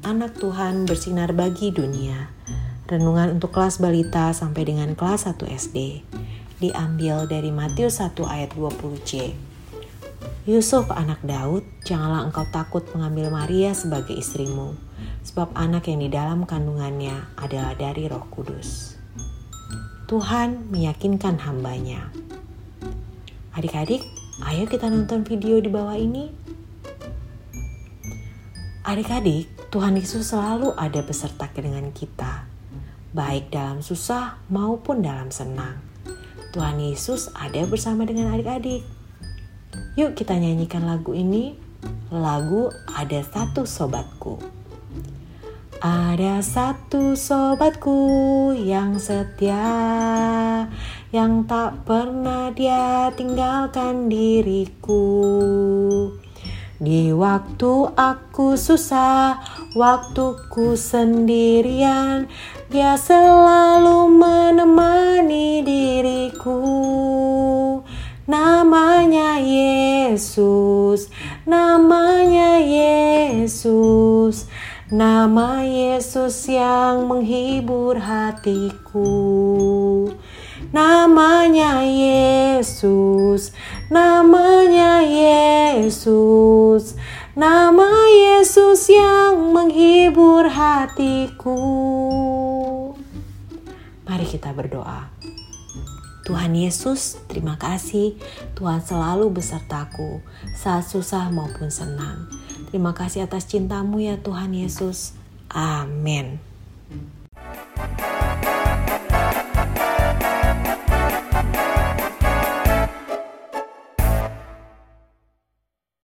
anak Tuhan bersinar bagi dunia. Renungan untuk kelas balita sampai dengan kelas 1 SD. Diambil dari Matius 1 ayat 20c. Yusuf anak Daud, janganlah engkau takut mengambil Maria sebagai istrimu, sebab anak yang di dalam kandungannya adalah dari roh kudus. Tuhan meyakinkan hambanya. Adik-adik, ayo kita nonton video di bawah ini. Adik-adik, Tuhan Yesus selalu ada beserta dengan kita, baik dalam susah maupun dalam senang. Tuhan Yesus ada bersama dengan adik-adik. Yuk kita nyanyikan lagu ini. Lagu Ada Satu Sobatku. Ada satu sobatku yang setia Yang tak pernah dia tinggalkan diriku di waktu aku susah, waktuku sendirian, dia selalu menemani diriku. Namanya Yesus, namanya Yesus, nama Yesus yang menghibur hatiku. Namanya Yesus, namanya Yesus, hatiku. Mari kita berdoa. Tuhan Yesus, terima kasih. Tuhan selalu besertaku saat susah maupun senang. Terima kasih atas cintamu ya Tuhan Yesus. Amin.